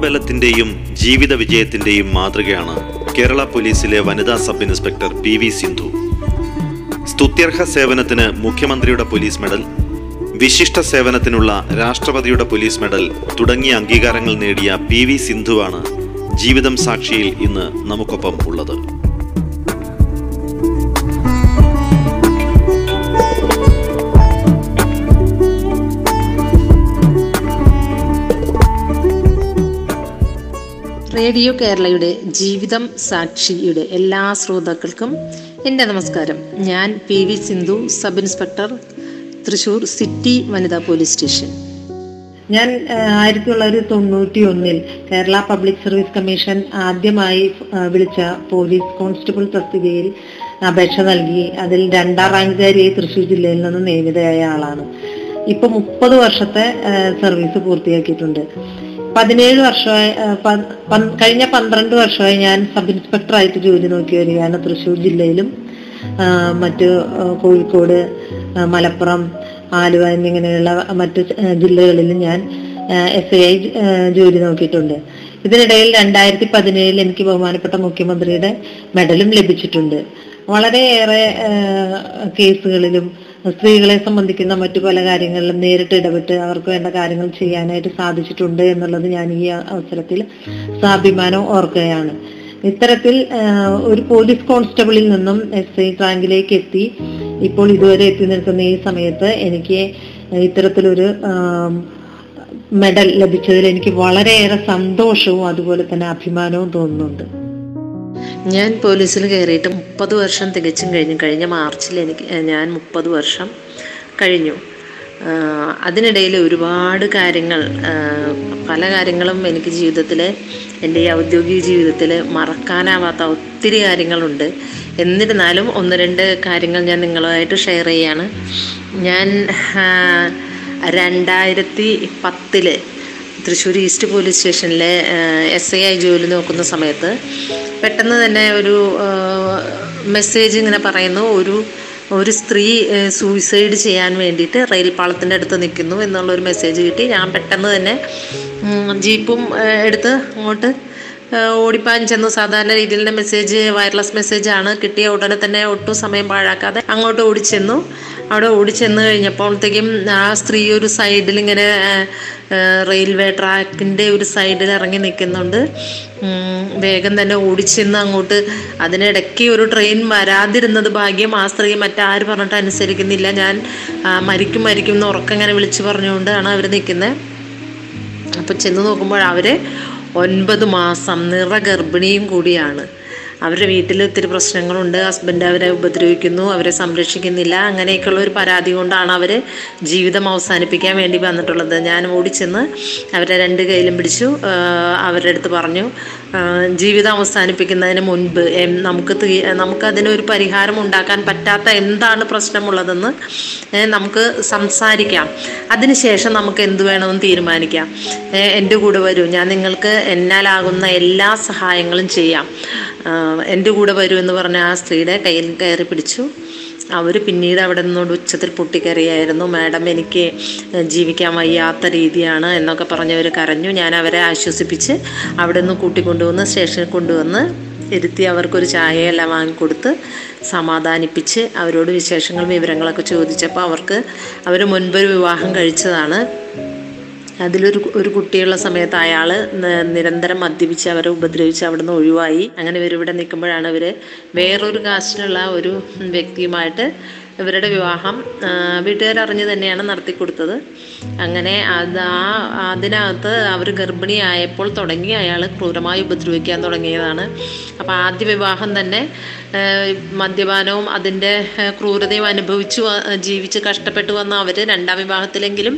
ആത്മബലത്തിന്റെയും ജീവിത വിജയത്തിന്റെയും മാതൃകയാണ് കേരള പോലീസിലെ വനിതാ sub inspector P V Sindhu. സ്തുത്യർഹ സേവനത്തിന് മുഖ്യമന്ത്രിയുടെ പോലീസ് മെഡൽ വിശിഷ്ട സേവനത്തിനുള്ള രാഷ്ട്രപതിയുടെ പോലീസ് മെഡൽ തുടങ്ങിയ അംഗീകാരങ്ങൾ നേടിയ പി വി സിന്ധുവാണ് ജീവിതം സാക്ഷിയിൽ ഇന്ന് നമുക്കൊപ്പം ഉള്ളത്. റേഡിയോ കേരളയുടെ ജീവിതം സാക്ഷിയുടെ എല്ലാ ശ്രോതാക്കൾക്കും എന്റെ നമസ്കാരം. ഞാൻ P V Sindhu sub inspector Thrissur city വനിതാ പോലീസ് സ്റ്റേഷൻ. ഞാൻ ആയിരത്തി തൊള്ളായിരത്തി തൊണ്ണൂറ്റി ഒന്നിൽ കേരള പബ്ലിക് സർവീസ് കമ്മീഷൻ ആദ്യമായി വിളിച്ച പോലീസ് കോൺസ്റ്റബിൾ തസ്തികയിൽ അപേക്ഷ നൽകി. അതിൽ രണ്ടാം റാങ്കുകാരിയായി തൃശ്ശൂർ ജില്ലയിൽ നിന്ന് നിയമിതയായ ആളാണ്. ഇപ്പൊ മുപ്പത് വർഷത്തെ സർവീസ് പൂർത്തിയാക്കിയിട്ടുണ്ട്. പതിനേഴ് വർഷമായി കഴിഞ്ഞ പന്ത്രണ്ട് വർഷമായി ഞാൻ സബ് ഇൻസ്പെക്ടറായിട്ട് ജോലി നോക്കി വരികയാണ് തൃശ്ശൂർ ജില്ലയിലും. മറ്റു കോഴിക്കോട് മലപ്പുറം ആലുവ എന്നിങ്ങനെയുള്ള മറ്റു ജില്ലകളിലും ഞാൻ എസ് ഐ ജോലി നോക്കിയിട്ടുണ്ട്. ഇതിനിടയിൽ രണ്ടായിരത്തി പതിനേഴിൽ എനിക്ക് ബഹുമാനപ്പെട്ട മുഖ്യമന്ത്രിയുടെ മെഡലും ലഭിച്ചിട്ടുണ്ട്. വളരെയേറെ കേസുകളിലും സ്ത്രീകളെ സംബന്ധിക്കുന്ന മറ്റു പല കാര്യങ്ങളിലും നേരിട്ട് ഇടപെട്ട് അവർക്ക് വേണ്ട കാര്യങ്ങൾ ചെയ്യാനായിട്ട് സാധിച്ചിട്ടുണ്ട് എന്നുള്ളത് ഞാൻ ഈ അവസരത്തിൽ സ്വാഭിമാനം ഓർക്കുകയാണ്. ഇത്തരത്തിൽ ഒരു പോലീസ് കോൺസ്റ്റബിളിൽ നിന്നും എസ് ഐ റാങ്കിലേക്ക് എത്തി. ഇപ്പോൾ ഇതുവരെ എത്തി നിൽക്കുന്ന ഈ സമയത്ത് എനിക്ക് ഇത്തരത്തിലൊരു മെഡൽ ലഭിച്ചതിൽ എനിക്ക് വളരെയേറെ സന്തോഷവും അതുപോലെ തന്നെ അഭിമാനവും തോന്നുന്നുണ്ട്. ഞാൻ പോലീസിൽ കയറിയിട്ട് മുപ്പത് വർഷം തികച്ചും കഴിഞ്ഞു. കഴിഞ്ഞ മാർച്ചിൽ എനിക്ക് ഞാൻ മുപ്പത് വർഷം കഴിഞ്ഞു. അതിനിടയിൽ ഒരുപാട് കാര്യങ്ങൾ പല കാര്യങ്ങളും എനിക്ക് ജീവിതത്തിൽ എന്റെ ഈ ഔദ്യോഗിക ജീവിതത്തിൽ മറക്കാനാവാത്ത ഒത്തിരി കാര്യങ്ങളുണ്ട്. എന്നിരുന്നാലും ഒന്ന് രണ്ട് കാര്യങ്ങൾ ഞാൻ നിങ്ങളുമായിട്ട് ഷെയർ ചെയ്യാണ്. ഞാൻ രണ്ടായിരത്തി പത്തിൽ തൃശ്ശൂർ ഈസ്റ്റ് പോലീസ് സ്റ്റേഷനിലെ എസ് ഐ ആയി ജോലി നോക്കുന്ന സമയത്ത് പെട്ടെന്ന് തന്നെ ഒരു മെസ്സേജ് ഇങ്ങനെ പറയുന്നു ഒരു ഒരു സ്ത്രീ സൂയിസൈഡ് ചെയ്യാൻ വേണ്ടിയിട്ട് റെയിൽ പാളത്തിന്റെ അടുത്ത് നിൽക്കുന്നു എന്നുള്ളൊരു മെസ്സേജ് കിട്ടി. ഞാൻ പെട്ടെന്ന് തന്നെ ജീപ്പും എടുത്ത് അങ്ങോട്ട് ഓടിപ്പാൻ ചെന്നു. സാധാരണ രീതിയിലുള്ള മെസ്സേജ് വയർലെസ് മെസ്സേജാണ് കിട്ടിയ ഉടനെ തന്നെ ഒട്ടും സമയം പാഴാക്കാതെ അങ്ങോട്ട് ഓടിച്ചെന്നു. അവിടെ ഓടിച്ചെന്ന് കഴിഞ്ഞപ്പോഴത്തേക്കും ആ സ്ത്രീ ഒരു സൈഡിൽ ഇങ്ങനെ റെയിൽവേ ട്രാക്കിന്റെ ഒരു സൈഡിൽ ഇറങ്ങി നിൽക്കുന്നുണ്ട്. വേഗം തന്നെ ഓടിച്ചെന്ന് അങ്ങോട്ട് അതിനിടയ്ക്ക് ഒരു ട്രെയിൻ വരാതിരുന്നത് ഭാഗ്യം ആ സ്ത്രീ മറ്റാര് പറഞ്ഞിട്ട് അനുസരിക്കുന്നില്ല. ഞാൻ മരിക്കും മരിക്കും എന്ന് ഉറക്കം ഇങ്ങനെ വിളിച്ചു പറഞ്ഞുകൊണ്ടാണ് അവർ നിൽക്കുന്നത്. അപ്പോൾ ചെന്ന് നോക്കുമ്പോൾ അവർ ഒൻപത് മാസം നിറഗർഭിണിയും കൂടിയാണ്. അവരുടെ വീട്ടിൽ ഒത്തിരി പ്രശ്നങ്ങളുണ്ട്. ഹസ്ബൻഡ് അവരെ ഉപദ്രവിക്കുന്നു അവരെ സംരക്ഷിക്കുന്നില്ല. അങ്ങനെയൊക്കെയുള്ള ഒരു പരാതി കൊണ്ടാണ് അവർ ജീവിതം അവസാനിപ്പിക്കാൻ വേണ്ടി വന്നിട്ടുള്ളത്. ഞാൻ ഓടിച്ചെന്ന് അവരെ രണ്ട് കയ്യിലും പിടിച്ചു അവരുടെ അടുത്ത് പറഞ്ഞു ജീവിതം അവസാനിപ്പിക്കുന്നതിന് മുൻപ് നമുക്ക് നമുക്കതിനൊരു പരിഹാരം ഉണ്ടാക്കാൻ പറ്റാത്ത എന്താണ് പ്രശ്നമുള്ളതെന്ന് നമുക്ക് സംസാരിക്കാം. അതിനുശേഷം നമുക്ക് എന്ത് വേണമെന്ന് തീരുമാനിക്കാം. എന്റെ കൂടെ വരൂ. ഞാൻ നിങ്ങൾക്ക് എന്നാലാകുന്ന എല്ലാ സഹായങ്ങളും ചെയ്യാം. എന്റെ കൂടെ വരൂ എന്ന് പറഞ്ഞ ആ സ്ത്രീയുടെ കയ്യിൽ കയറി പിടിച്ചു. അവർ പിന്നീട് അവിടെ നിന്നോട് ഉച്ചത്തിൽ പൊട്ടിക്കറിയായിരുന്നു. മാഡം എനിക്ക് ജീവിക്കാൻ വയ്യാത്ത രീതിയാണ് എന്നൊക്കെ പറഞ്ഞവർ കരഞ്ഞു. ഞാൻ അവരെ ആശ്വസിപ്പിച്ച് അവിടെ നിന്ന് കൂട്ടിക്കൊണ്ടുവന്ന് സ്റ്റേഷനിൽ കൊണ്ടുവന്ന് ഇരുത്തി അവർക്കൊരു ചായയെല്ലാം വാങ്ങിക്കൊടുത്ത് സമാധാനിപ്പിച്ച് അവരോട് വിശേഷങ്ങളും വിവരങ്ങളൊക്കെ ചോദിച്ചപ്പോൾ അവർക്ക് അവർ മുൻപൊരു വിവാഹം കഴിച്ചതാണ്. അതിലൊരു ഒരു കുട്ടിയുള്ള സമയത്ത് അയാൾ നിരന്തരം മദ്യപിച്ച് അവരെ ഉപദ്രവിച്ച് അവിടുന്ന് ഒഴിവായി. അങ്ങനെ ഇവരിവിടെ നിൽക്കുമ്പോഴാണ് ഇവർ വേറൊരു കാസ്റ്റിലുള്ള ഒരു വ്യക്തിയുമായിട്ട് ഇവരുടെ വിവാഹം വീട്ടുകാരറിഞ്ഞ് തന്നെയാണ് നടത്തി കൊടുത്തത്. അങ്ങനെ അത് ആ അതിനകത്ത് അവർ ഗർഭിണിയായപ്പോൾ തുടങ്ങി അയാൾ ക്രൂരമായി ഉപദ്രവിക്കാൻ തുടങ്ങിയതാണ്. അപ്പോൾ ആദ്യ വിവാഹം തന്നെ മദ്യപാനവും അതിന്റെ ക്രൂരതയും അനുഭവിച്ചു ജീവിച്ച് കഷ്ടപ്പെട്ടു വന്ന അവർ രണ്ടാം വിവാഹത്തിലെങ്കിലും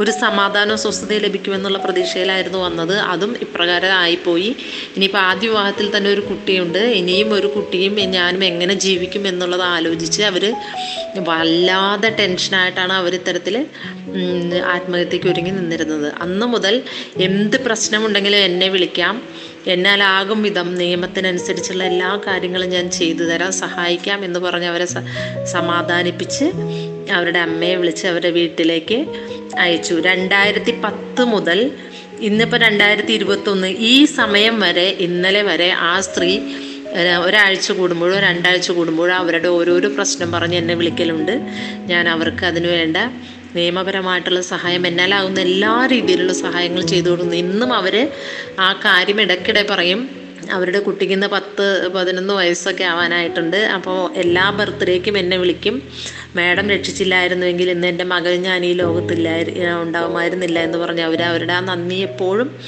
ഒരു സമാധാനം സ്വസ്ഥതയും ലഭിക്കുമെന്നുള്ള പ്രതീക്ഷയിലായിരുന്നു വന്നത്. അതും ഇപ്രകാരം ആയിപ്പോയി ഇനിയിപ്പോൾ ആദ്യ വിവാഹത്തിൽ തന്നെ ഒരു കുട്ടിയുണ്ട്. ഇനിയും ഒരു കുട്ടിയും ഞാനും എങ്ങനെ ജീവിക്കും എന്നുള്ളത് ആലോചിച്ച് അവർ വല്ലാതെ ടെൻഷനായിട്ടാണ് അവർ ഇത്തരത്തിൽ ആത്മഹത്യക്ക് ഒരുങ്ങി നിന്നിരുന്നത്. അന്ന് മുതൽ എന്ത് പ്രശ്നമുണ്ടെങ്കിലും എന്നെ വിളിക്കാം. എന്നാലാകും വിധം നിയമത്തിനനുസരിച്ചുള്ള എല്ലാ കാര്യങ്ങളും ഞാൻ ചെയ്തു തരാം സഹായിക്കാം എന്ന് പറഞ്ഞ് അവരെ സമാധാനിപ്പിച്ച് അവരുടെ അമ്മയെ വിളിച്ച് അവരുടെ വീട്ടിലേക്ക് അയച്ചു. രണ്ടായിരത്തി പത്ത് മുതൽ ഇന്നിപ്പോൾ രണ്ടായിരത്തി ഇരുപത്തൊന്ന് ഈ സമയം വരെ ഇന്നലെ വരെ ആ സ്ത്രീ ഒരാഴ്ച കൂടുമ്പോഴോ രണ്ടാഴ്ച കൂടുമ്പോഴോ അവരുടെ ഓരോരോ പ്രശ്നം പറഞ്ഞ് എന്നെ വിളിക്കലുണ്ട്. ഞാൻ അവർക്ക് അതിനു വേണ്ട നിയമപരമായിട്ടുള്ള സഹായം എന്നാലാകുന്ന എല്ലാ രീതിയിലുള്ള സഹായങ്ങൾ ചെയ്തു കൊടുക്കുന്നു ഇന്നും അവർ ആ കാര്യം ഇടയ്ക്കിടെ പറയും. അവരുടെ കുട്ടിക്ക് ഇന്ന് പത്ത് പതിനൊന്ന് വയസ്സൊക്കെ ആവാനായിട്ടുണ്ട്. അപ്പോൾ എല്ലാ ബർത്ത്ഡേക്കും എന്നെ വിളിക്കും. മാഡം രക്ഷിച്ചില്ലായിരുന്നുവെങ്കിൽ ഇന്ന് എന്റെ മകൾ ഞാൻ ഈ ലോകത്തില്ലായിരുന്നു ഉണ്ടാകുമായിരുന്നില്ല എന്ന് പറഞ്ഞ് അവർ അവരുടെ ആ നന്ദി എപ്പോഴും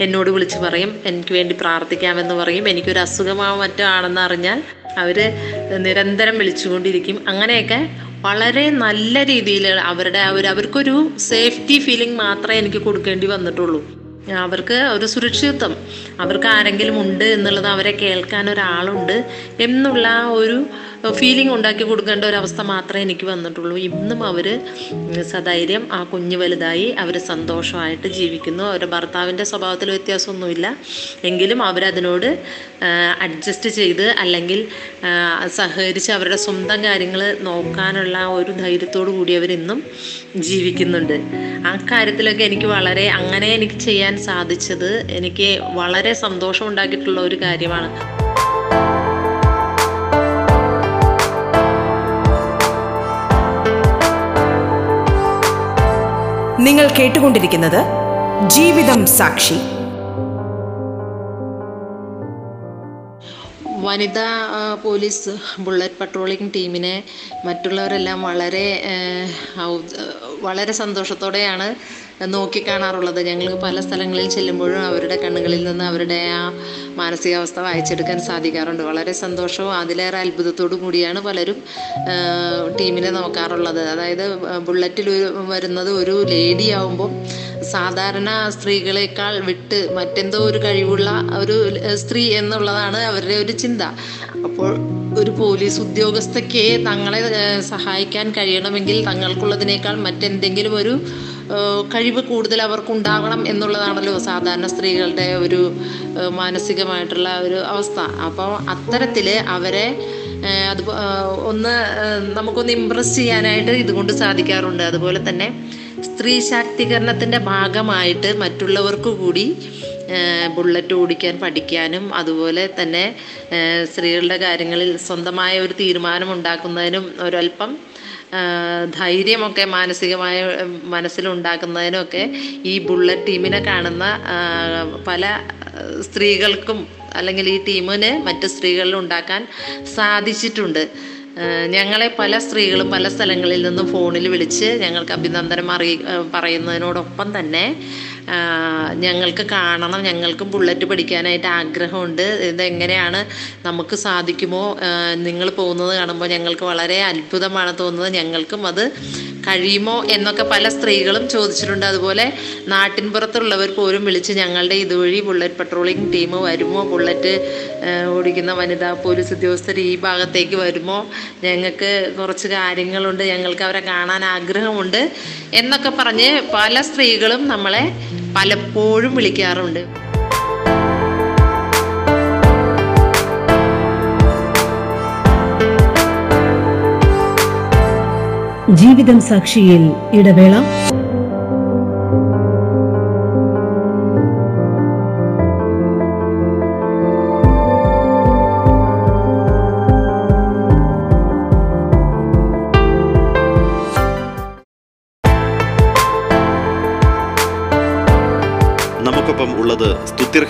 എന്നോട് വിളിച്ച് പറയും. എനിക്ക് വേണ്ടി പ്രാർത്ഥിക്കാമെന്ന് പറയും. എനിക്കൊരു അസുഖമോ മറ്റോ ആണെന്ന് അറിഞ്ഞാൽ അവർ നിരന്തരം വിളിച്ചുകൊണ്ടിരിക്കും. അങ്ങനെയൊക്കെ വളരെ നല്ല രീതിയിൽ അവരുടെ അവർ അവർക്കൊരു സേഫ്റ്റി ഫീലിംഗ് മാത്രമേ എനിക്ക് കൊടുക്കേണ്ടി വന്നിട്ടുള്ളൂ. അവർക്ക് ഒരു സുരക്ഷിതത്വം. അവർക്ക് ആരെങ്കിലും ഉണ്ട് എന്നുള്ളത് അവരെ കേൾക്കാൻ ഒരാളുണ്ട് എന്നുള്ള ഒരു ഫീലിംഗ് ഉണ്ടാക്കി കൊടുക്കേണ്ട അവസ്ഥ മാത്രമേ എനിക്ക് വന്നിട്ടുള്ളൂ. ഇന്നും അവർ സധൈര്യം ആ കുഞ്ഞ് വലുതായി അവർ സന്തോഷമായിട്ട് ജീവിക്കുന്നു. അവരുടെ ഭർത്താവിന്റെ സ്വഭാവത്തിൽ വ്യത്യാസമൊന്നുമില്ല. എങ്കിലും അവരതിനോട് അഡ്ജസ്റ്റ് ചെയ്ത് അല്ലെങ്കിൽ സഹകരിച്ച് അവരുടെ സ്വന്തം കാര്യങ്ങൾ നോക്കാനുള്ള ഒരു ധൈര്യത്തോടു കൂടി അവരിന്നും ജീവിക്കുന്നുണ്ട്. ആ കാര്യത്തിലൊക്കെ എനിക്ക് വളരെ അങ്ങനെ എനിക്ക് ചെയ്യാൻ സാധിച്ചത് എനിക്ക് വളരെ സന്തോഷം ഉണ്ടാക്കിയിട്ടുള്ള ഒരു കാര്യമാണ്. നിങ്ങൾ കേട്ടുകൊണ്ടിരിക്കുന്നത് ജീവിതം സാക്ഷി. വനിതാ പോലീസ് ബുള്ളറ്റ് പട്രോളിംഗ് ടീമിനെ മറ്റുള്ളവരെല്ലാം വളരെ വളരെ സന്തോഷത്തോടെയാണ് നോക്കിക്കാണാറുള്ളത്. ഞങ്ങൾ പല സ്ഥലങ്ങളിൽ ചെല്ലുമ്പോഴും അവരുടെ കണ്ണുകളിൽ നിന്ന് അവരുടെ ആ മാനസികാവസ്ഥ വായിച്ചെടുക്കാൻ സാധിക്കാറുണ്ട്. വളരെ സന്തോഷവും അതിലേറെ അത്ഭുതത്തോടു കൂടിയാണ് പലരും ടീമിനെ നോക്കാറുള്ളത്. അതായത് ബുള്ളറ്റിൽ വരുന്നത് ഒരു ലേഡി ആവുമ്പോൾ സാധാരണ സ്ത്രീകളെക്കാൾ വിട്ട് മറ്റെന്തോ ഒരു കഴിവുള്ള ഒരു സ്ത്രീ എന്നുള്ളതാണ് അവരുടെ ഒരു ചിന്ത. അപ്പോൾ ഒരു പോലീസ് ഉദ്യോഗസ്ഥയ്ക്ക് തങ്ങളെ സഹായിക്കാൻ കഴിയണമെങ്കിൽ തങ്ങൾക്കുള്ളതിനേക്കാൾ മറ്റെന്തെങ്കിലും ഒരു കഴിവ് കൂടുതൽ അവർക്കുണ്ടാകണം എന്നുള്ളതാണല്ലോ സാധാരണ സ്ത്രീകളുടെ ഒരു മാനസികമായിട്ടുള്ള ഒരു അവസ്ഥ. അപ്പോൾ അത്തരത്തിൽ അവരെ അത് ഒന്ന് നമുക്കൊന്ന് ഇമ്പ്രസ് ചെയ്യാനായിട്ട് ഇതുകൊണ്ട് സാധിക്കാറുണ്ട്. അതുപോലെ തന്നെ സ്ത്രീ ശാക്തീകരണത്തിന്റെ ഭാഗമായിട്ട് മറ്റുള്ളവർക്ക് കൂടി ബുള്ളറ്റ് ഓടിക്കാൻ പഠിക്കാനും അതുപോലെ തന്നെ സ്ത്രീകളുടെ കാര്യങ്ങളിൽ സ്വന്തമായ ഒരു തീരുമാനം ഉണ്ടാക്കുന്നതിനും ഒരല്പം ധൈര്യമൊക്കെ മാനസികമായ മനസ്സിലുണ്ടാക്കുന്നതിനൊക്കെ ഈ ബുള്ളറ്റ് ടീമിനെ കാണുന്ന പല സ്ത്രീകൾക്കും അല്ലെങ്കിൽ ഈ ടീമിന് മറ്റ് സ്ത്രീകളിൽ ഉണ്ടാക്കാൻ സാധിച്ചിട്ടുണ്ട്. ഞങ്ങളെ പല സ്ത്രീകളും പല സ്ഥലങ്ങളിൽ നിന്നും ഫോണിൽ വിളിച്ച് ഞങ്ങൾക്ക് അഭിനന്ദനം അറിയി പറയുന്നതിനോടൊപ്പം തന്നെ ഞങ്ങൾക്ക് കാണണം ഞങ്ങൾക്ക് ബുള്ളറ്റ് പഠിക്കാനായിട്ട് ആഗ്രഹമുണ്ട്. ഇതെങ്ങനെയാണ് നമുക്ക് സാധിക്കുമോ? നിങ്ങൾ പോകുന്നത് കാണുമ്പോൾ ഞങ്ങൾക്ക് വളരെ അത്ഭുതമാണ് തോന്നുന്നത്. ഞങ്ങൾക്കും അത് കഴിയുമോ എന്നൊക്കെ പല സ്ത്രീകളും ചോദിച്ചിട്ടുണ്ട്. അതുപോലെ നാട്ടിൻ പുറത്തുള്ളവർ പോലും വിളിച്ച് ഞങ്ങളുടെ ഇതുവഴി ബുള്ളറ്റ് പട്രോളിംഗ് ടീം വരുമോ? ബുള്ളറ്റ് ഓടിക്കുന്ന വനിതാ പോലീസ് ഉദ്യോഗസ്ഥർ ഈ ഭാഗത്തേക്ക് വരുമോ? ഞങ്ങൾക്ക് കുറച്ച് കാര്യങ്ങളുണ്ട്. ഞങ്ങൾക്ക് അവരെ കാണാൻ ആഗ്രഹമുണ്ട് എന്നൊക്കെ പറഞ്ഞ് പല സ്ത്രീകളും നമ്മളെ പലപ്പോഴും വിളിക്കാറുണ്ട്. ജീവിതം സാക്ഷിയിൽ ഇടവേള.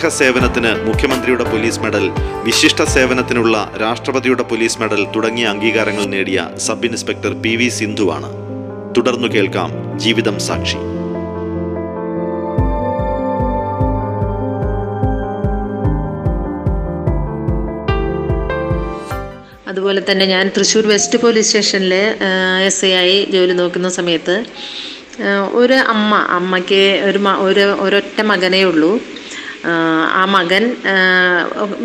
സ്തുത്യർഹ സേവനത്തിന് മുഖ്യമന്ത്രിയുടെ പോലീസ് മെഡൽ വിശിഷ്ട സേവനത്തിനുള്ള രാഷ്ട്രപതിയുടെ പോലീസ് മെഡൽ തുടങ്ങിയ അംഗീകാരങ്ങൾ നേടിയ സബ് ഇൻസ്പെക്ടർ പി വി സിന്ധുവാണ്. തുടർന്നു കേൾക്കാം ജീവിതം സാക്ഷി. അതുപോലെ തന്നെ ഞാൻ തൃശ്ശൂർ വെസ്റ്റ് പോലീസ് സ്റ്റേഷനിൽ എസ് ഐ ആയി ജോലി നോക്കുന്ന സമയത്ത് ഒരു അമ്മ അമ്മയ്ക്ക് ഒരു ഒരു ഒരൊറ്റ മകനേ ഉള്ളൂ. ആ മകൻ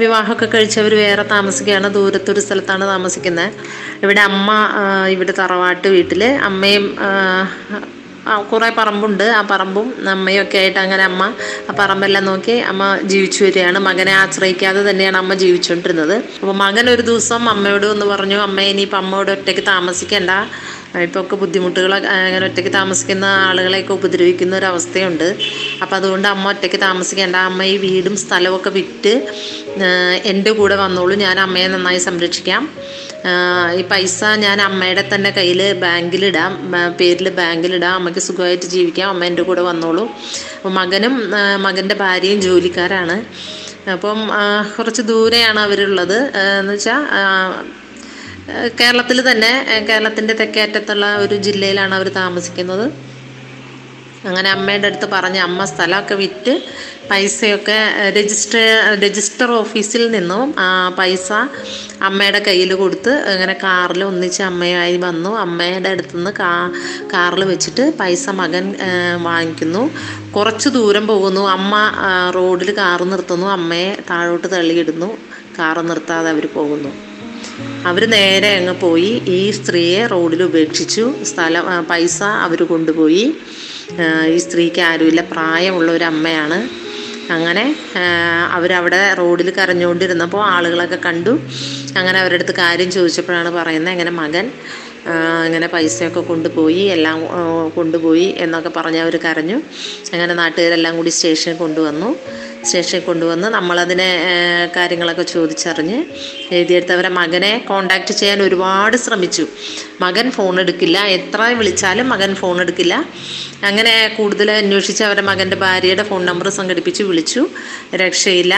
വിവാഹമൊക്കെ കഴിച്ചവർ വേറെ താമസിക്കുകയാണ്. ദൂരത്തൊരു സ്ഥലത്താണ് താമസിക്കുന്നത്. ഇവിടെ അമ്മ ഇവിടെ തറവാട്ട് വീട്ടിൽ അമ്മയും കുറെ പറമ്പുണ്ട്. ആ പറമ്പും അമ്മയും ഒക്കെ ആയിട്ട് അങ്ങനെ അമ്മ ആ പറമ്പെല്ലാം നോക്കി അമ്മ ജീവിച്ചു വരികയാണ്. മകനെ ആശ്രയിക്കാതെ തന്നെയാണ് അമ്മ ജീവിച്ചുകൊണ്ടിരുന്നത്. അപ്പോൾ മകൻ ഒരു ദിവസം അമ്മയോട് ഒന്ന് പറഞ്ഞു അമ്മ ഇനിയിപ്പോൾ അമ്മയോട് ഒറ്റയ്ക്ക് താമസിക്കണ്ട. ഇപ്പോൾ ഒക്കെ ബുദ്ധിമുട്ടുകൾ അങ്ങനെ ഒറ്റയ്ക്ക് താമസിക്കുന്ന ആളുകളെയൊക്കെ ഉപദ്രവിക്കുന്ന ഒരു അവസ്ഥയുണ്ട്. അപ്പോൾ അതുകൊണ്ട് അമ്മ ഒറ്റയ്ക്ക് താമസിക്കേണ്ട. അമ്മ ഈ വീടും സ്ഥലമൊക്കെ വിറ്റ് എന്റെ കൂടെ വന്നോളൂ. ഞാൻ അമ്മയെ നന്നായി സംരക്ഷിക്കാം. ഈ പൈസ ഞാൻ അമ്മയുടെ തന്നെ കയ്യിൽ ബാങ്കിലിടാം. പേരിൽ ബാങ്കിലിടാം. അമ്മയ്ക്ക് സുഖമായിട്ട് ജീവിക്കാം. അമ്മ എന്റെ കൂടെ വന്നോളൂ. മകനും മകന്റെ ഭാര്യയും ജോലിക്കാരാണ്. അപ്പം കുറച്ച് ദൂരെയാണ് അവരുള്ളത്. എന്ന് വെച്ചാൽ കേരളത്തിൽ തന്നെ കേരളത്തിന്റെ തെക്കേ അറ്റത്തുള്ള ഒരു ജില്ലയിലാണ് അവർ താമസിക്കുന്നത്. അങ്ങനെ അമ്മയുടെ അടുത്ത് പറഞ്ഞ് അമ്മ സ്ഥലമൊക്കെ വിറ്റ് പൈസയൊക്കെ രജിസ്റ്റർ രജിസ്റ്റർ ഓഫീസിൽ നിന്നും ആ പൈസ അമ്മയുടെ കയ്യിൽ കൊടുത്ത് അങ്ങനെ കാറിൽ ഒന്നിച്ച് അമ്മയായി വന്നു. അമ്മയുടെ അടുത്ത് നിന്ന് കാ കാറിൽ വെച്ചിട്ട് പൈസ മകൻ വാങ്ങിക്കുന്നു. കുറച്ച് ദൂരം പോകുന്നു. അമ്മ റോഡിൽ കാറ് നിർത്തുന്നു. അമ്മയെ താഴോട്ട് തള്ളിയിടുന്നു. കാറ് നിർത്താതെ അവർ പോകുന്നു. അവർ നേരെ അങ്ങ് പോയി ഈ സ്ത്രീയെ റോഡിൽ ഉപേക്ഷിച്ചു. സ്ഥലം പൈസ അവർ കൊണ്ടുപോയി. ഈ സ്ത്രീക്ക് ആരുമില്ല പ്രായമുള്ള ഒരു അമ്മയാണ്. അങ്ങനെ അവരവിടെ റോഡിൽ കരഞ്ഞുകൊണ്ടിരുന്നപ്പോൾ ആളുകളൊക്കെ കണ്ടു. അങ്ങനെ അവരുടെ അടുത്ത് കാര്യം ചോദിച്ചപ്പോഴാണ് പറയുന്നത് അങ്ങനെ മകൻ അങ്ങനെ പൈസയൊക്കെ കൊണ്ടുപോയി എല്ലാം കൊണ്ടുപോയി എന്നൊക്കെ പറഞ്ഞ് അവർ കരഞ്ഞു. അങ്ങനെ നാട്ടുകാരെല്ലാം കൂടി സ്റ്റേഷനിൽ കൊണ്ടുവന്നു. സ്റ്റേഷനിൽ കൊണ്ടുവന്ന് നമ്മളതിനെ കാര്യങ്ങളൊക്കെ ചോദിച്ചറിഞ്ഞ് എഴുതിയെടുത്തവരെ മകനെ കോണ്ടാക്ട് ചെയ്യാൻ ഒരുപാട് ശ്രമിച്ചു. മകൻ ഫോൺ എടുക്കില്ല. എത്ര വിളിച്ചാലും മകൻ ഫോൺ എടുക്കില്ല. അങ്ങനെ കൂടുതൽ അന്വേഷിച്ച് അവരുടെ മകന്റെ ഭാര്യയുടെ ഫോൺ നമ്പർ സംഘടിപ്പിച്ച് വിളിച്ചു. രക്ഷയില്ല.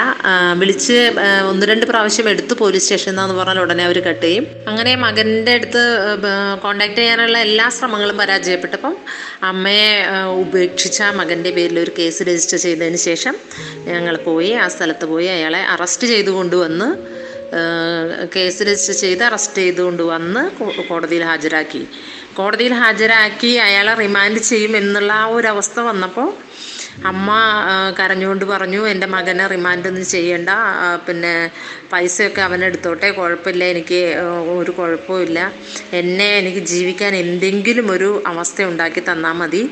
വിളിച്ച് ഒന്ന് രണ്ട് പ്രാവശ്യം എടുത്തു പോലീസ് സ്റ്റേഷനിൽ നിന്നാന്ന് പറഞ്ഞാൽ ഉടനെ അവർ കട്ട് ചെയ്യും. അങ്ങനെ മകന്റെ അടുത്ത് കോണ്ടാക്ട് ചെയ്യാനുള്ള എല്ലാ ശ്രമങ്ങളും പരാജയപ്പെട്ടപ്പം അമ്മയെ ഉപേക്ഷിച്ച മകന്റെ പേരിൽ ഒരു കേസ് രജിസ്റ്റർ ചെയ്തതിന് ശേഷം ഞങ്ങൾ പോയി. ആ സ്ഥലത്ത് പോയി. അയാളെ അറസ്റ്റ് ചെയ്തു കൊണ്ടുവന്ന് കേസ് രജിസ്റ്റർ ചെയ്ത് അറസ്റ്റ് ചെയ്തുകൊണ്ട് വന്ന് കോടതിയിൽ ഹാജരാക്കി. കോടതിയിൽ ഹാജരാക്കി അയാളെ റിമാൻഡ് ചെയ്യും എന്നുള്ള ആ ഒരു അവസ്ഥ വന്നപ്പോൾ അമ്മ കരഞ്ഞുകൊണ്ട് പറഞ്ഞു എന്റെ മകനെ റിമാൻഡ് ഒന്നും ചെയ്യണ്ട. പിന്നെ പൈസയൊക്കെ അവനെടുത്തോട്ടെ കുഴപ്പമില്ല. എനിക്ക് ഒരു കുഴപ്പമില്ല എന്നെ എനിക്ക് ജീവിക്കാൻ എന്തെങ്കിലും ഒരു അവസ്ഥ ഉണ്ടാക്കി തന്നാൽ മതി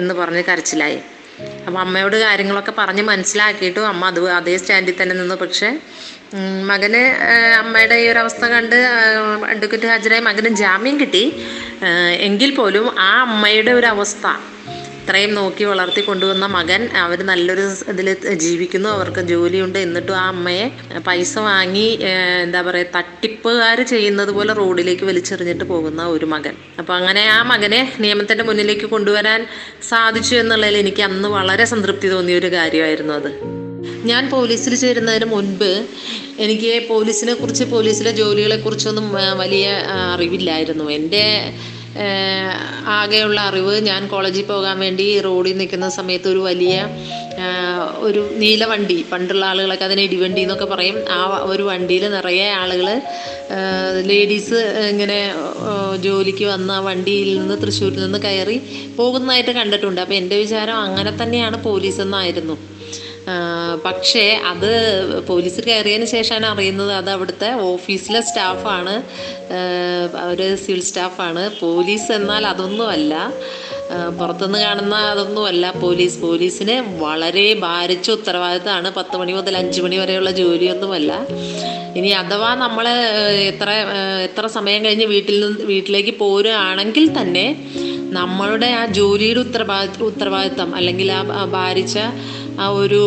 എന്ന് പറഞ്ഞ് കരച്ചിലായി. അപ്പം അമ്മയോട് കാര്യങ്ങളൊക്കെ പറഞ്ഞ് മനസ്സിലാക്കിയിട്ടും അമ്മ അത് അതേ സ്റ്റാൻഡിൽ തന്നെ നിന്ന്. പക്ഷേ മകന് അമ്മയുടെ ഈ ഒരു അവസ്ഥ കണ്ട് അഡ്വക്കേറ്റ് ഹാജരായി മകന് ജാമ്യം കിട്ടി. എങ്കിൽ പോലും ആ അമ്മയുടെ ഒരു അവസ്ഥ ഇത്രയും നോക്കി വളർത്തി കൊണ്ടുവന്ന മകൻ അവർ നല്ലൊരു ഇതിൽ ജീവിക്കുന്നു അവർക്ക് ജോലിയുണ്ട്. എന്നിട്ടും ആ അമ്മയെ പൈസ വാങ്ങി എന്താ പറയുക തട്ടിപ്പുകാർ ചെയ്യുന്നത് പോലെ റോഡിലേക്ക് വലിച്ചെറിഞ്ഞിട്ട് പോകുന്ന ഒരു മകൻ. അപ്പോൾ അങ്ങനെ ആ മകനെ നിയമത്തിന്റെ മുന്നിലേക്ക് കൊണ്ടുവരാൻ സാധിച്ചു എന്നുള്ളതിൽ എനിക്ക് അന്ന് വളരെ സംതൃപ്തി തോന്നിയ ഒരു കാര്യമായിരുന്നു അത്. ഞാൻ പോലീസിൽ ചേരുന്നതിന് മുൻപ് എനിക്ക് പോലീസിനെ കുറിച്ച് പോലീസിലെ ജോലികളെ കുറിച്ചൊന്നും വലിയ അറിവില്ലായിരുന്നു. എന്റെ ആകെയുള്ള അറിവ് ഞാൻ കോളേജിൽ പോകാൻ വേണ്ടി റോഡിൽ നിൽക്കുന്ന സമയത്ത് ഒരു വലിയ ഒരു നീല വണ്ടി പണ്ടുള്ള ആളുകളൊക്കെ അതിന് ഇടിവണ്ടി എന്നൊക്കെ പറയും. ആ ഒരു വണ്ടിയിൽ നിറയെ ആളുകൾ ലേഡീസ് ഇങ്ങനെ ജോലിക്ക് വന്ന വണ്ടിയിൽ നിന്ന് തൃശ്ശൂരിൽ നിന്ന് കയറി പോകുന്നതായിട്ട് കണ്ടിട്ടുണ്ട്. അപ്പോൾ എന്റെ വിചാരം അങ്ങനെ തന്നെയാണ് പോലീസ് എന്നായിരുന്നു പക്ഷേ അത് പോലീസ് കയറിയതിന് ശേഷമാണ് അറിയുന്നത് അത് അവിടുത്തെ ഓഫീസിലെ സ്റ്റാഫാണ്. അവർ സിവിൽ സ്റ്റാഫാണ്. പോലീസ് എന്നാൽ അതൊന്നുമല്ല. പുറത്തുനിന്ന് കാണുന്ന അതൊന്നുമല്ല പോലീസ്. പോലീസിന് വളരെ ഭാരിച്ച ഉത്തരവാദിത്തമാണ്. പത്ത് മണി മുതൽ അഞ്ച് മണി വരെയുള്ള ജോലിയൊന്നുമല്ല. ഇനി അഥവാ നമ്മൾ എത്ര എത്ര സമയം കഴിഞ്ഞ് വീട്ടിൽ നിന്ന് വീട്ടിലേക്ക് പോരുകയാണെങ്കിൽ തന്നെ നമ്മളുടെ ആ ജോലിയുടെ ഉത്തരവാദിത്വം ഉത്തരവാദിത്തം അല്ലെങ്കിൽ ആ ഭാരിച്ച ആ ഒരു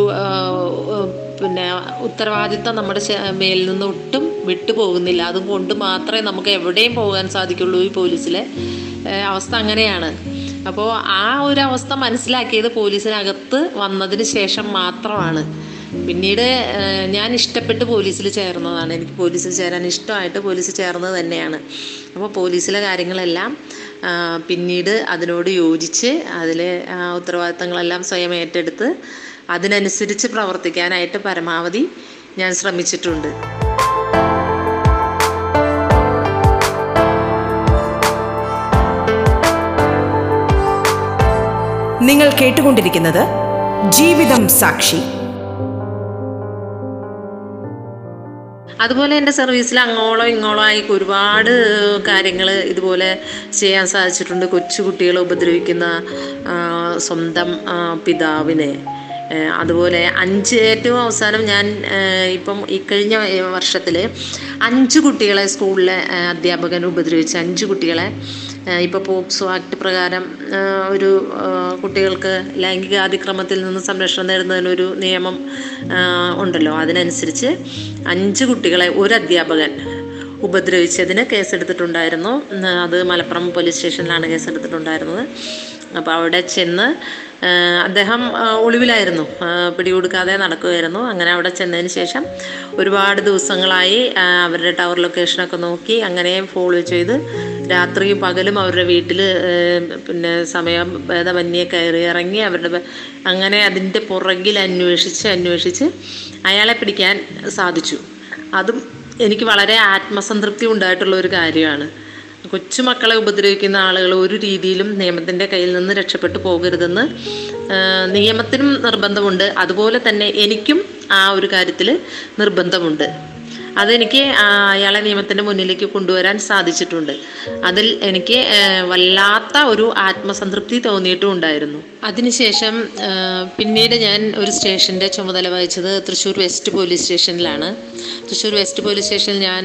പിന്നെ ഉത്തരവാദിത്തം നമ്മുടെ മേലിൽ നിന്ന് ഒട്ടും വിട്ടുപോകുന്നില്ല അതുകൊണ്ട് മാത്രമേ നമുക്ക് എവിടെയും പോകാൻ സാധിക്കുള്ളൂ ഈ പോലീസിലെ അവസ്ഥ അങ്ങനെയാണ്. അപ്പോൾ ആ ഒരു അവസ്ഥ മനസ്സിലാക്കിയത് പോലീസിനകത്ത് വന്നതിന് ശേഷം മാത്രമാണ്. പിന്നീട് ഞാൻ ഇഷ്ടപ്പെട്ട് പോലീസിൽ ചേർന്നതാണ്. എനിക്ക് പോലീസിൽ ചേരാൻ ഇഷ്ടമായിട്ട് പോലീസിൽ ചേർന്നത് തന്നെയാണ്. അപ്പോൾ പോലീസിലെ കാര്യങ്ങളെല്ലാം പിന്നീട് അതിനോട് യോജിച്ച് അതിലെ ഉത്തരവാദിത്തങ്ങളെല്ലാം സ്വയം ഏറ്റെടുത്ത് അതിനനുസരിച്ച് പ്രവർത്തിക്കാനായിട്ട് പരമാവധി ഞാൻ ശ്രമിച്ചിട്ടുണ്ട്. നിങ്ങൾ കേട്ടുകൊണ്ടിരിക്കുന്നത് ജീവിതം സാക്ഷി. അതുപോലെ എന്റെ സർവീസിൽ അങ്ങോളം ഇങ്ങോളം ആയി ഒരുപാട് കാര്യങ്ങൾ ഇതുപോലെ ചെയ്യാൻ സാധിച്ചിട്ടുണ്ട്. കൊച്ചുകുട്ടികളെ ഉപദ്രവിക്കുന്ന സ്വന്തം പിതാവിനെ. അതുപോലെ അഞ്ച് ഏറ്റവും അവസാനം ഞാൻ ഇപ്പം ഈ കഴിഞ്ഞ വർഷത്തിൽ അഞ്ച് കുട്ടികളെ സ്കൂളിലെ അധ്യാപകൻ ഉപദ്രവിച്ച അഞ്ച് കുട്ടികളെ ഇപ്പോൾ പോക്സോ ആക്ട് പ്രകാരം ഒരു കുട്ടികൾക്ക് ലൈംഗിക അതിക്രമത്തിൽ നിന്ന് സംരക്ഷണം നേടുന്നതിനൊരു നിയമം ഉണ്ടല്ലോ. അതിനനുസരിച്ച് അഞ്ച് കുട്ടികളെ ഒരു അധ്യാപകൻ ഉപദ്രവിച്ചതിന് കേസെടുത്തിട്ടുണ്ടായിരുന്നു. അത് മലപ്പുറം പോലീസ് സ്റ്റേഷനിലാണ് കേസെടുത്തിട്ടുണ്ടായിരുന്നത്. അപ്പോൾ അവിടെ ചെന്ന് അദ്ദേഹം ഒളിവിലായിരുന്നു. പിടികൊടുക്കാതെ നടക്കുമായിരുന്നു അങ്ങനെ അവിടെ ചെന്നതിന് ശേഷം ഒരുപാട് ദിവസങ്ങളായി അവരുടെ ടവർ ലൊക്കേഷനൊക്കെ നോക്കി അങ്ങനെ ഫോളോ ചെയ്ത് രാത്രിയും പകലും അവരുടെ വീട്ടിൽ പിന്നെ സമയം ഭേദമന്യേ കയറി ഇറങ്ങി അവരുടെ അങ്ങനെ അതിന്റെ പുറകിൽ അന്വേഷിച്ച് അന്വേഷിച്ച് അയാളെ പിടിക്കാൻ സാധിച്ചു. അതും എനിക്ക് വളരെ ആത്മസംതൃപ്തി ഉണ്ടായിട്ടുള്ള ഒരു കാര്യമാണ്. കൊച്ചുമക്കളെ ഉപദ്രവിക്കുന്ന ആളുകൾ ഒരു രീതിയിലും നിയമത്തിന്റെ കയ്യിൽ നിന്ന് രക്ഷപ്പെട്ടു പോകരുതെന്ന് നിയമത്തിനും നിർബന്ധമുണ്ട്. അതുപോലെ തന്നെ എനിക്കും ആ ഒരു കാര്യത്തിൽ നിർബന്ധമുണ്ട്. അതെനിക്ക് അയാളെ നിയമത്തിന്റെ മുന്നിലേക്ക് കൊണ്ടുവരാൻ സാധിച്ചിട്ടുണ്ട്. അതിൽ എനിക്ക് വല്ലാത്ത ഒരു ആത്മസംതൃപ്തി തോന്നിയിട്ടും ഉണ്ടായിരുന്നു അതിനുശേഷം പിന്നീട് ഞാൻ ഒരു സ്റ്റേഷന്റെ ചുമതല വഹിച്ചത് തൃശ്ശൂർ വെസ്റ്റ് പോലീസ് സ്റ്റേഷനിലാണ്. തൃശ്ശൂർ വെസ്റ്റ് പോലീസ് സ്റ്റേഷനിൽ ഞാൻ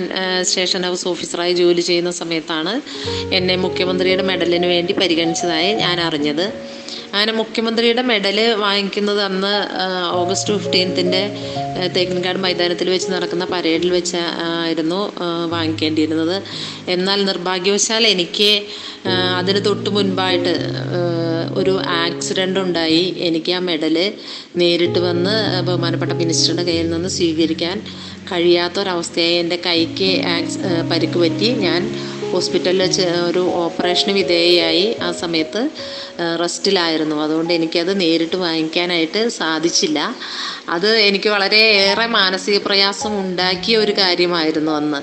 സ്റ്റേഷൻ ഹൗസ് ഓഫീസറായി ജോലി ചെയ്യുന്ന സമയത്താണ് എന്നെ മുഖ്യമന്ത്രിയുടെ മെഡലിന് വേണ്ടി പരിഗണിച്ചതായി ഞാൻ അറിഞ്ഞത്. അങ്ങനെ മുഖ്യമന്ത്രിയുടെ മെഡൽ വാങ്ങിക്കുന്നത് അന്ന് ഓഗസ്റ്റ് ഫിഫ്റ്റീൻത്തിന്റെ തേക്കിൻകാട് മൈതാനത്തിൽ വെച്ച് നടക്കുന്ന പരേഡിൽ വെച്ച് ആയിരുന്നു വാങ്ങിക്കേണ്ടിയിരുന്നത്. എന്നാൽ നിർഭാഗ്യവശാൽ എനിക്ക് അതിന് തൊട്ട് മുൻപായിട്ട് ഒരു ആക്സിഡന്റ് ഉണ്ടായി. എനിക്ക് ആ മെഡൽ നേരിട്ട് വന്ന് ബഹുമാനപ്പെട്ട മിനിസ്റ്ററുടെ കയ്യിൽ നിന്ന് സ്വീകരിക്കാൻ കഴിയാത്തൊരവസ്ഥയായി എന്റെ കൈക്ക് ആക്സ് പരിക്ക് പറ്റി. ഞാൻ ഹോസ്പിറ്റലിൽ ഒരു ഓപ്പറേഷന് വിധേയയായി ആ സമയത്ത് റെസ്റ്റിലായിരുന്നു. അതുകൊണ്ട് എനിക്കത് നേരിട്ട് വാങ്ങിക്കാനായിട്ട് സാധിച്ചില്ല. അത് എനിക്ക് വളരെ ഏറെ മാനസിക പ്രയാസം ഉണ്ടാക്കിയ ഒരു കാര്യമായിരുന്നു അന്ന്.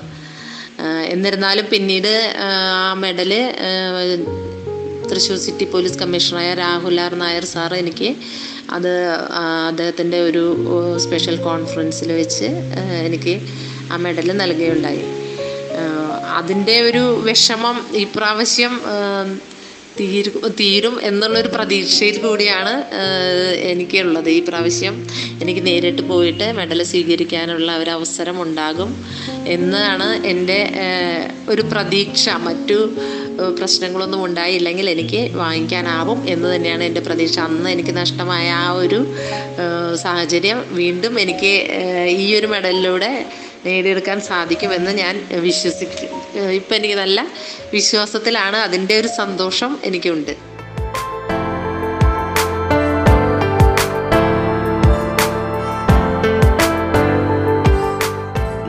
എന്നിരുന്നാലും പിന്നീട് ആ മെഡൽ തൃശ്ശൂർ സിറ്റി പോലീസ് കമ്മീഷണറായ രാഹുൽ ആർ നായർ സാർ എനിക്ക് അത് അദ്ദേഹത്തിന്റെ ഒരു സ്പെഷ്യൽ കോൺഫറൻസിൽ വെച്ച് എനിക്ക് ആ മെഡൽ നൽകുകയുണ്ടായി. അതിന്റെ ഒരു വിഷമം ഈ പ്രാവശ്യം തീരും തീരും എന്നുള്ളൊരു പ്രതീക്ഷയിൽ കൂടിയാണ് എനിക്കുള്ളത്. ഈ പ്രാവശ്യം എനിക്ക് നേരിട്ട് പോയിട്ട് മെഡൽ സ്വീകരിക്കാനുള്ള ഒരു അവസരം ഉണ്ടാകും എന്നാണ് എന്റെ ഒരു പ്രതീക്ഷ. മറ്റു പ്രശ്നങ്ങളൊന്നും ഉണ്ടായില്ലെങ്കിൽ എനിക്ക് വാങ്ങിക്കാനാവും എന്ന് തന്നെയാണ് എന്റെ പ്രതീക്ഷ. അന്ന് എനിക്ക് നഷ്ടമായ ആ ഒരു സാഹചര്യം വീണ്ടും എനിക്ക് ഈ ഒരു മെഡലിലൂടെ നേടിയെടുക്കാൻ സാധിക്കുമെന്ന് ഞാൻ വിശ്വസിക്കും ഇപ്പം എനിക്ക് നല്ല വിശ്വാസത്തിലാണ് അതിന്റെ ഒരു സന്തോഷം എനിക്കുണ്ട്.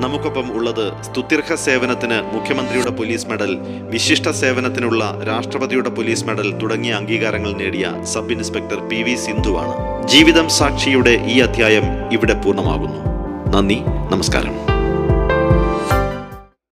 നമുക്കൊപ്പം ഉള്ളത് സ്തുത്യർഹ സേവനത്തിന് മുഖ്യമന്ത്രിയുടെ പോലീസ് മെഡൽ വിശിഷ്ട സേവനത്തിനുള്ള രാഷ്ട്രപതിയുടെ പോലീസ് മെഡൽ തുടങ്ങിയ അംഗീകാരങ്ങൾ നേടിയ സബ് ഇൻസ്പെക്ടർ പി വി സിന്ധുവാണ്. ജീവിതം സാക്ഷിയുടെ ഈ അധ്യായം ഇവിടെ പൂർണമാകുന്നു. നന്ദി നമസ്കാരം.